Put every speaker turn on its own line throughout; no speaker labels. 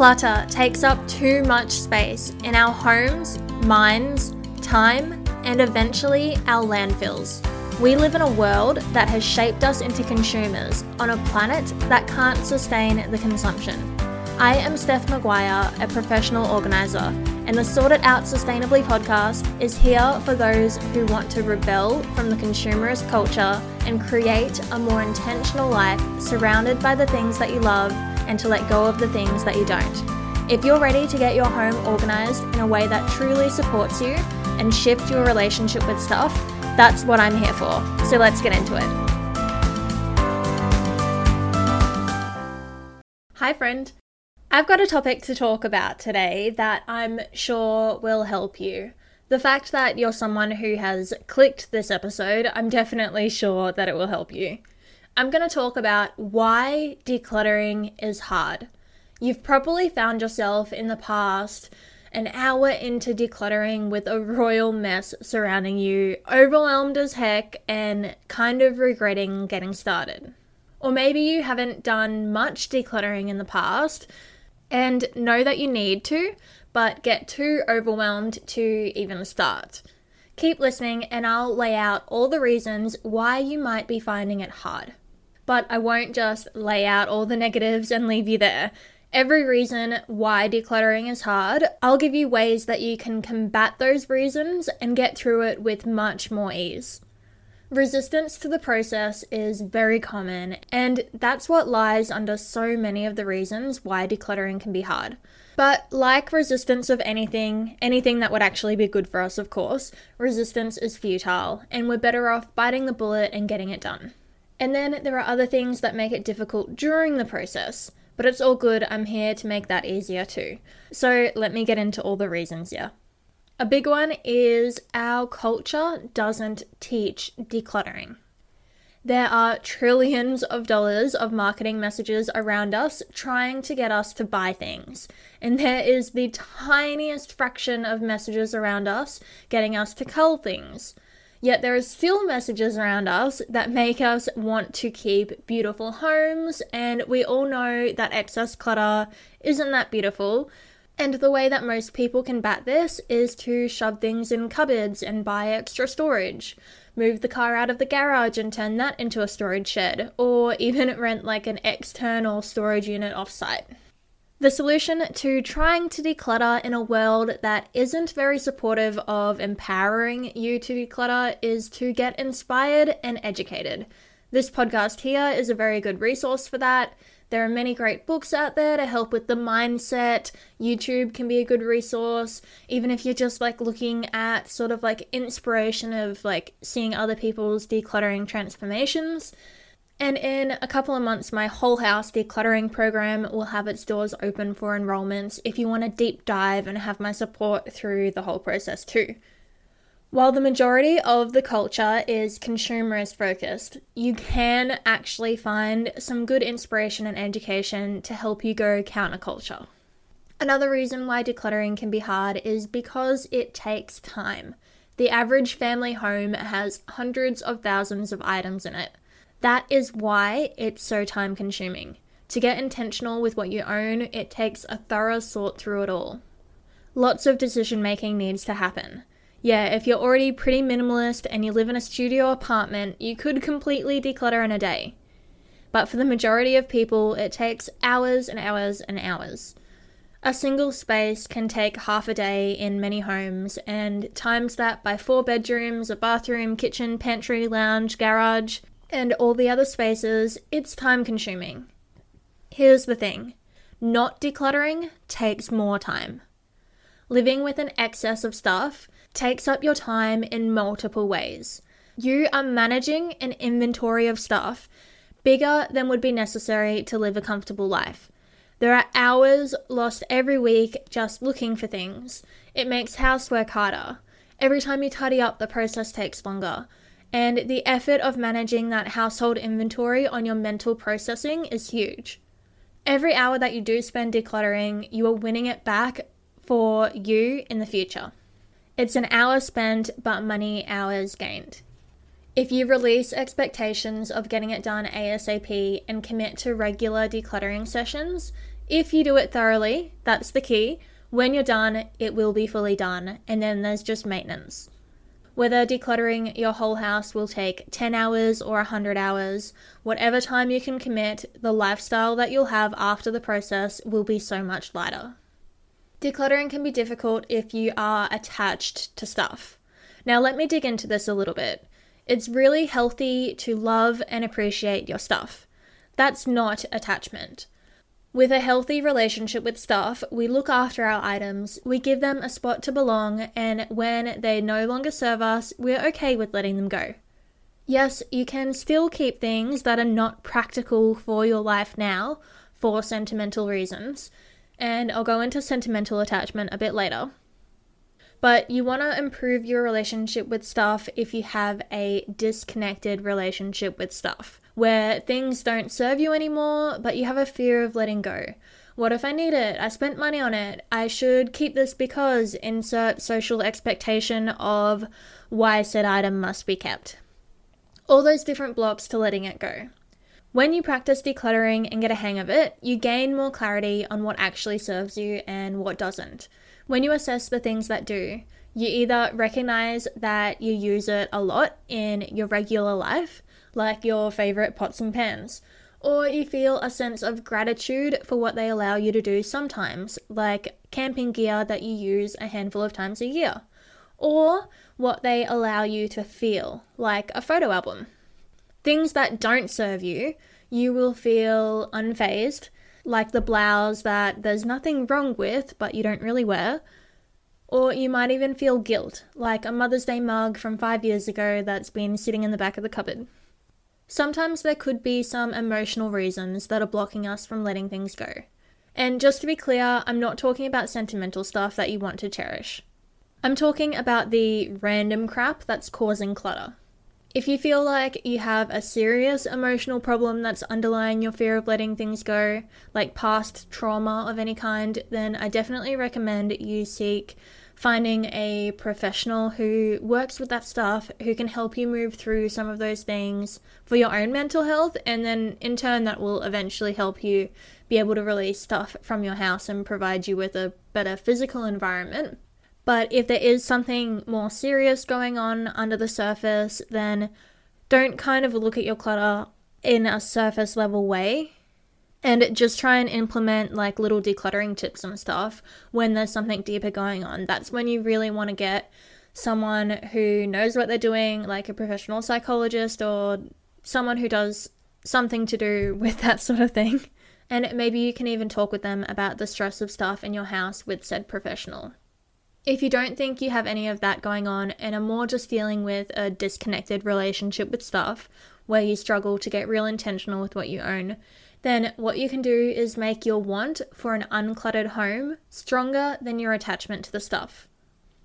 Clutter takes up too much space in our homes, minds, time, and eventually our landfills. We live in a world that has shaped us into consumers on a planet that can't sustain the consumption. I am Steph Maguire, a professional organizer, and the Sort It Out Sustainably podcast is here for those who want to rebel from the consumerist culture and create a more intentional life surrounded by the things that you love and to let go of the things that you don't. If you're ready to get your home organized in a way that truly supports you and shift your relationship with stuff, that's what I'm here for. So let's get into it. Hi, friend. I've got a topic to talk about today that I'm sure will help you. The fact that you're someone who has clicked this episode, I'm definitely sure that it will help you. I'm going to talk about why decluttering is hard. You've probably found yourself in the past an hour into decluttering with a royal mess surrounding you, overwhelmed as heck, and kind of regretting getting started. Or maybe you haven't done much decluttering in the past and know that you need to, but get too overwhelmed to even start. Keep listening, and I'll lay out all the reasons why you might be finding it hard. But I won't just lay out all the negatives and leave you there. Every reason why decluttering is hard, I'll give you ways that you can combat those reasons and get through it with much more ease. Resistance to the process is very common, and that's what lies under so many of the reasons why decluttering can be hard. But, like resistance of anything, anything that would actually be good for us, of course, resistance is futile, and we're better off biting the bullet and getting it done. And then there are other things that make it difficult during the process, but it's all good, I'm here to make that easier too. So, let me get into all the reasons here. A big one is our culture doesn't teach decluttering. There are trillions of dollars of marketing messages around us trying to get us to buy things. And there is the tiniest fraction of messages around us getting us to cull things. Yet there are still messages around us that make us want to keep beautiful homes, and we all know that excess clutter isn't that beautiful. And the way that most people can bat this is to shove things in cupboards and buy extra storage, move the car out of the garage and turn that into a storage shed, or even rent like an external storage unit offsite. The solution to trying to declutter in a world that isn't very supportive of empowering you to declutter is to get inspired and educated. This podcast here is a very good resource for that. There are many great books out there to help with the mindset. YouTube can be a good resource, even if you're just like looking at sort of like inspiration of like seeing other people's decluttering transformations. And in a couple of months, my whole house decluttering program will have its doors open for enrollments if you want to deep dive and have my support through the whole process too. While the majority of the culture is consumerist focused, you can actually find some good inspiration and education to help you go counterculture. Another reason why decluttering can be hard is because it takes time. The average family home has hundreds of thousands of items in it. That is why it's so time consuming. To get intentional with what you own, it takes a thorough sort through it all. Lots of decision making needs to happen. Yeah, if you're already pretty minimalist and you live in a studio apartment, you could completely declutter in a day. But for the majority of people, it takes hours and hours and hours. A single space can take half a day in many homes, and times that by four bedrooms, a bathroom, kitchen, pantry, lounge, garage, and all the other spaces, it's time consuming. Here's the thing not decluttering takes more time. Living with an excess of stuff takes up your time in multiple ways. You are managing an inventory of stuff bigger than would be necessary to live a comfortable life. There are hours lost every week just looking for things. It makes housework harder. Every time you tidy up, the process takes longer. And the effort of managing that household inventory on your mental processing is huge. Every hour that you do spend decluttering, you are winning it back for you in the future. It's an hour spent, but money hours gained. If you release expectations of getting it done ASAP and commit to regular decluttering sessions, if you do it thoroughly, that's the key. When you're done, it will be fully done, and then there's just maintenance. Whether decluttering your whole house will take 10 hours or 100 hours, whatever time you can commit, the lifestyle that you'll have after the process will be so much lighter. Decluttering can be difficult if you are attached to stuff. Now, let me dig into this a little bit. It's really healthy to love and appreciate your stuff. That's not attachment. With a healthy relationship with stuff, we look after our items, we give them a spot to belong, and when they no longer serve us, we're okay with letting them go. Yes, you can still keep things that are not practical for your life now for sentimental reasons, and I'll go into sentimental attachment a bit later. But you want to improve your relationship with stuff if you have a disconnected relationship with stuff, where things don't serve you anymore, but you have a fear of letting go. What if I need it? I spent money on it. I should keep this because insert social expectation of why said item must be kept. All those different blocks to letting it go. When you practice decluttering and get a hang of it, you gain more clarity on what actually serves you and what doesn't. When you assess the things that do, you either recognize that you use it a lot in your regular life, like your favorite pots and pans, or you feel a sense of gratitude for what they allow you to do sometimes, like camping gear that you use a handful of times a year, or what they allow you to feel, like a photo album. Things that don't serve you, you will feel unfazed like the blouse that there's nothing wrong with, but you don't really wear. Or you might even feel guilt, like a Mother's Day mug from five years ago that's been sitting in the back of the cupboard. Sometimes there could be some emotional reasons that are blocking us from letting things go. And just to be clear, I'm not talking about sentimental stuff that you want to cherish. I'm talking about the random crap that's causing clutter. If you feel like you have a serious emotional problem that's underlying your fear of letting things go, like past trauma of any kind, then I definitely recommend you seek finding a professional who works with that stuff, who can help you move through some of those things for your own mental health, and then in turn, that will eventually help you be able to release stuff from your house and provide you with a better physical environment. But if there is something more serious going on under the surface, then don't kind of look at your clutter in a surface level way and just try and implement like little decluttering tips and stuff when there's something deeper going on. That's when you really want to get someone who knows what they're doing, like a professional psychologist or someone who does something to do with that sort of thing. And maybe you can even talk with them about the stress of stuff in your house with said professional. If you don't think you have any of that going on and are more just dealing with a disconnected relationship with stuff, where you struggle to get real intentional with what you own, then what you can do is make your want for an uncluttered home stronger than your attachment to the stuff.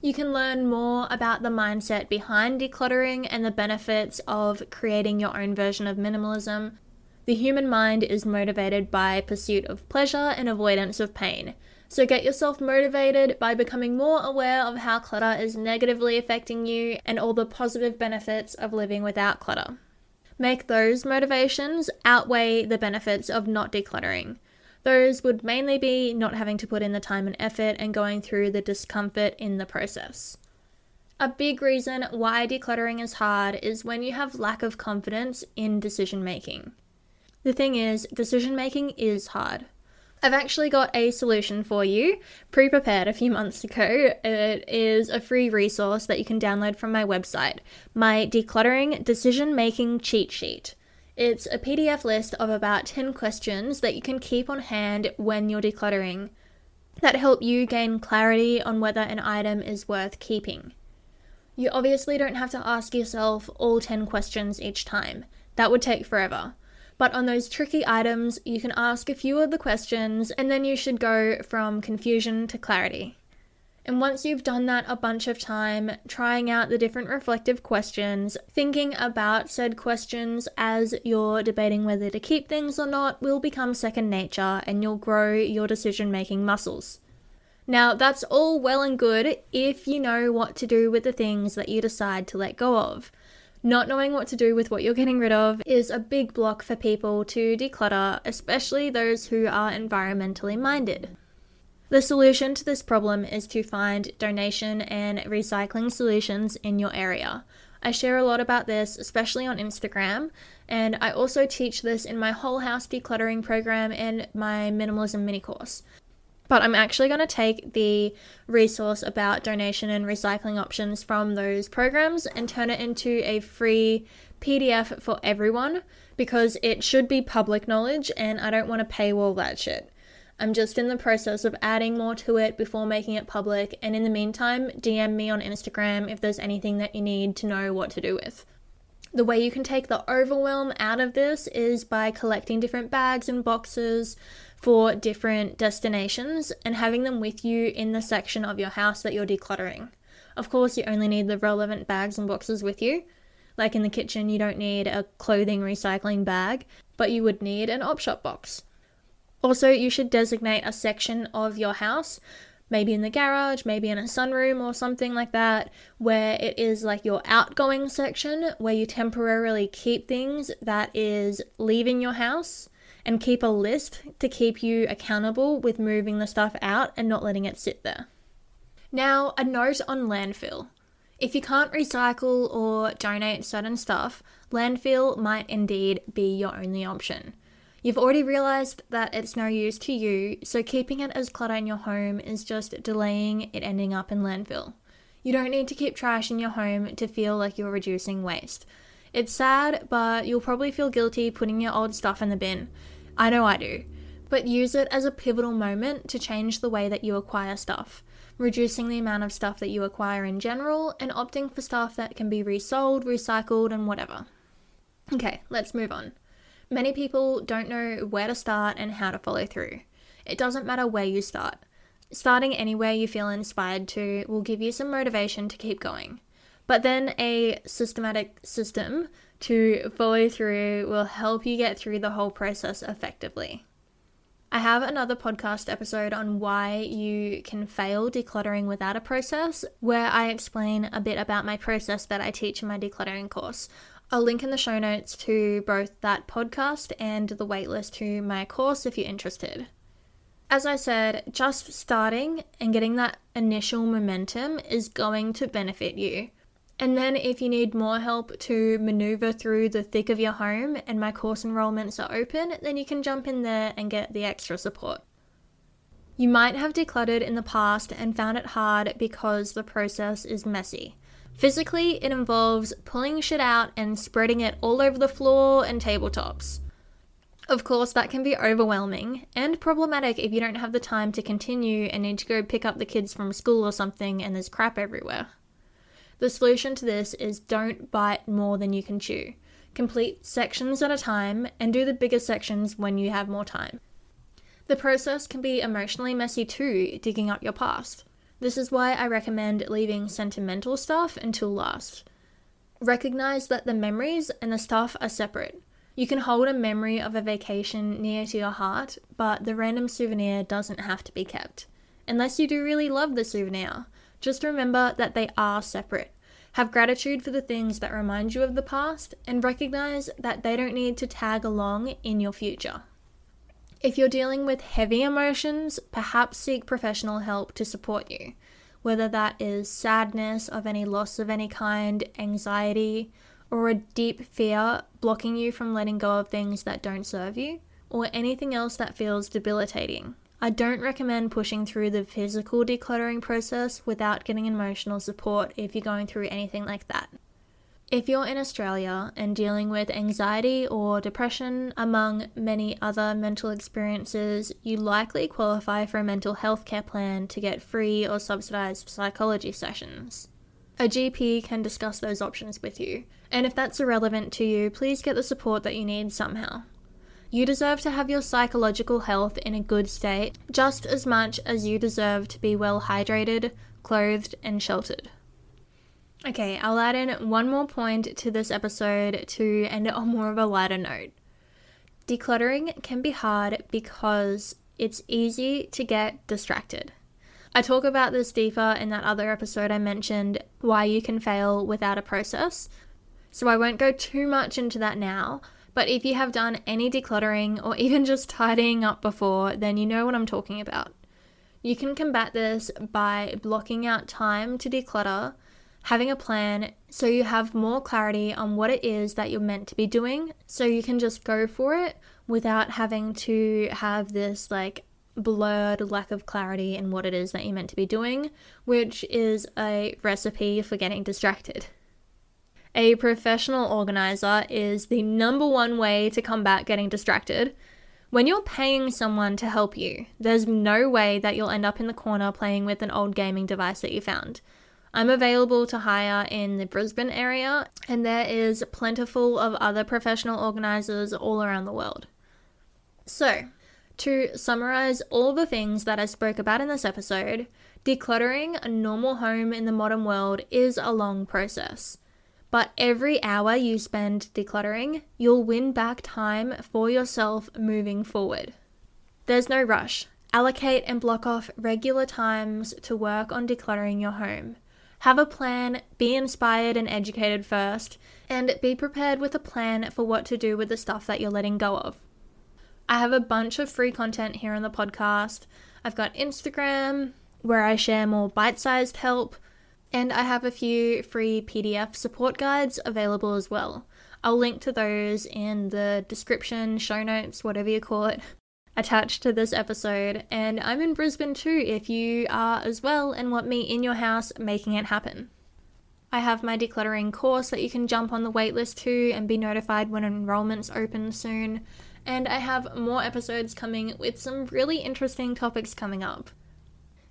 You can learn more about the mindset behind decluttering and the benefits of creating your own version of minimalism. The human mind is motivated by pursuit of pleasure and avoidance of pain. So get yourself motivated by becoming more aware of how clutter is negatively affecting you and all the positive benefits of living without clutter. Make those motivations outweigh the benefits of not decluttering. Those would mainly be not having to put in the time and effort and going through the discomfort in the process. A big reason why decluttering is hard is when you have lack of confidence in decision making. The thing is, decision making is hard. I've actually got a solution for you pre prepared a few months ago. It is a free resource that you can download from my website, my decluttering decision making cheat sheet. It's a PDF list of about 10 questions that you can keep on hand when you're decluttering that help you gain clarity on whether an item is worth keeping. You obviously don't have to ask yourself all 10 questions each time, that would take forever. But on those tricky items, you can ask a few of the questions and then you should go from confusion to clarity. And once you've done that a bunch of time, trying out the different reflective questions, thinking about said questions as you're debating whether to keep things or not will become second nature and you'll grow your decision making muscles. Now, that's all well and good if you know what to do with the things that you decide to let go of. Not knowing what to do with what you're getting rid of is a big block for people to declutter, especially those who are environmentally minded. The solution to this problem is to find donation and recycling solutions in your area. I share a lot about this, especially on Instagram, and I also teach this in my whole house decluttering program and my minimalism mini course. But I'm actually going to take the resource about donation and recycling options from those programs and turn it into a free PDF for everyone because it should be public knowledge and I don't want to paywall that shit. I'm just in the process of adding more to it before making it public, and in the meantime, DM me on Instagram if there's anything that you need to know what to do with. The way you can take the overwhelm out of this is by collecting different bags and boxes for different destinations and having them with you in the section of your house that you're decluttering. Of course, you only need the relevant bags and boxes with you. Like in the kitchen, you don't need a clothing recycling bag, but you would need an op shop box. Also, you should designate a section of your house maybe in the garage, maybe in a sunroom or something like that, where it is like your outgoing section where you temporarily keep things that is leaving your house and keep a list to keep you accountable with moving the stuff out and not letting it sit there. Now, a note on landfill. If you can't recycle or donate certain stuff, landfill might indeed be your only option. You've already realized that it's no use to you, so keeping it as clutter in your home is just delaying it ending up in landfill. You don't need to keep trash in your home to feel like you're reducing waste. It's sad, but you'll probably feel guilty putting your old stuff in the bin. I know I do. But use it as a pivotal moment to change the way that you acquire stuff, reducing the amount of stuff that you acquire in general and opting for stuff that can be resold, recycled, and whatever. Okay, let's move on. Many people don't know where to start and how to follow through. It doesn't matter where you start. Starting anywhere you feel inspired to will give you some motivation to keep going. But then a systematic system to follow through will help you get through the whole process effectively. I have another podcast episode on why you can fail decluttering without a process, where I explain a bit about my process that I teach in my decluttering course. I'll link in the show notes to both that podcast and the waitlist to my course if you're interested. As I said, just starting and getting that initial momentum is going to benefit you. And then, if you need more help to maneuver through the thick of your home and my course enrollments are open, then you can jump in there and get the extra support. You might have decluttered in the past and found it hard because the process is messy. Physically, it involves pulling shit out and spreading it all over the floor and tabletops. Of course, that can be overwhelming and problematic if you don't have the time to continue and need to go pick up the kids from school or something and there's crap everywhere. The solution to this is don't bite more than you can chew. Complete sections at a time and do the bigger sections when you have more time. The process can be emotionally messy too, digging up your past. This is why I recommend leaving sentimental stuff until last. Recognize that the memories and the stuff are separate. You can hold a memory of a vacation near to your heart, but the random souvenir doesn't have to be kept. Unless you do really love the souvenir, just remember that they are separate. Have gratitude for the things that remind you of the past and recognize that they don't need to tag along in your future. If you're dealing with heavy emotions, perhaps seek professional help to support you, whether that is sadness of any loss of any kind, anxiety, or a deep fear blocking you from letting go of things that don't serve you, or anything else that feels debilitating. I don't recommend pushing through the physical decluttering process without getting emotional support if you're going through anything like that. If you're in Australia and dealing with anxiety or depression, among many other mental experiences, you likely qualify for a mental health care plan to get free or subsidised psychology sessions. A GP can discuss those options with you, and if that's irrelevant to you, please get the support that you need somehow. You deserve to have your psychological health in a good state just as much as you deserve to be well hydrated, clothed, and sheltered. Okay, I'll add in one more point to this episode to end it on more of a lighter note. Decluttering can be hard because it's easy to get distracted. I talk about this deeper in that other episode I mentioned why you can fail without a process. So I won't go too much into that now. But if you have done any decluttering or even just tidying up before, then you know what I'm talking about. You can combat this by blocking out time to declutter, having a plan so you have more clarity on what it is that you're meant to be doing, so you can just go for it without having to have this like blurred lack of clarity in what it is that you're meant to be doing, which is a recipe for getting distracted. A professional organizer is the number one way to combat getting distracted. When you're paying someone to help you, there's no way that you'll end up in the corner playing with an old gaming device that you found. I'm available to hire in the Brisbane area, and there is plentiful of other professional organizers all around the world. So, to summarize all the things that I spoke about in this episode, decluttering a normal home in the modern world is a long process. But every hour you spend decluttering, you'll win back time for yourself moving forward. There's no rush. Allocate and block off regular times to work on decluttering your home. Have a plan, be inspired and educated first, and be prepared with a plan for what to do with the stuff that you're letting go of. I have a bunch of free content here on the podcast. I've got Instagram, where I share more bite sized help, and I have a few free PDF support guides available as well. I'll link to those in the description, show notes, whatever you call it, attached to this episode. And I'm in Brisbane too if you are as well and want me in your house making it happen. I have my decluttering course that you can jump on the waitlist to and be notified when enrollments open soon. And I have more episodes coming with some really interesting topics coming up.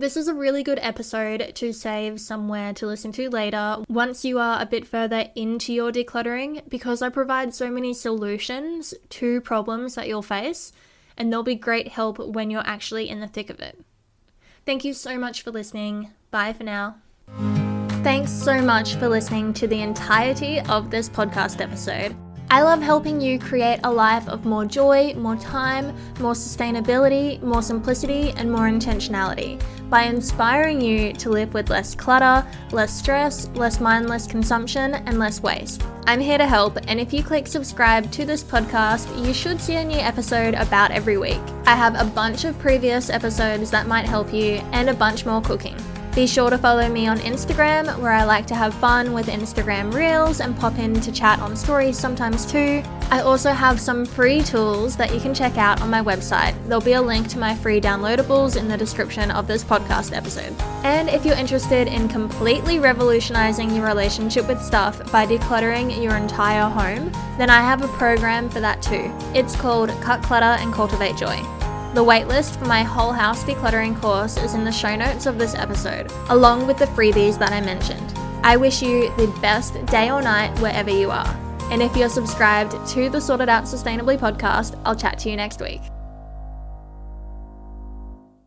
This is a really good episode to save somewhere to listen to later once you are a bit further into your decluttering because I provide so many solutions to problems that you'll face, and they'll be great help when you're actually in the thick of it. Thank you so much for listening. Bye for now. Thanks so much for listening to the entirety of this podcast episode. I love helping you create a life of more joy, more time, more sustainability, more simplicity, and more intentionality by inspiring you to live with less clutter, less stress, less mindless consumption, and less waste. I'm here to help, and if you click subscribe to this podcast, you should see a new episode about every week. I have a bunch of previous episodes that might help you, and a bunch more cooking. Be sure to follow me on Instagram, where I like to have fun with Instagram Reels and pop in to chat on stories sometimes too. I also have some free tools that you can check out on my website. There'll be a link to my free downloadables in the description of this podcast episode. And if you're interested in completely revolutionizing your relationship with stuff by decluttering your entire home, then I have a program for that too. It's called Cut Clutter and Cultivate Joy. The waitlist for my whole house decluttering course is in the show notes of this episode, along with the freebies that I mentioned. I wish you the best day or night wherever you are. And if you're subscribed to the Sort It Out Sustainably podcast, I'll chat to you next week.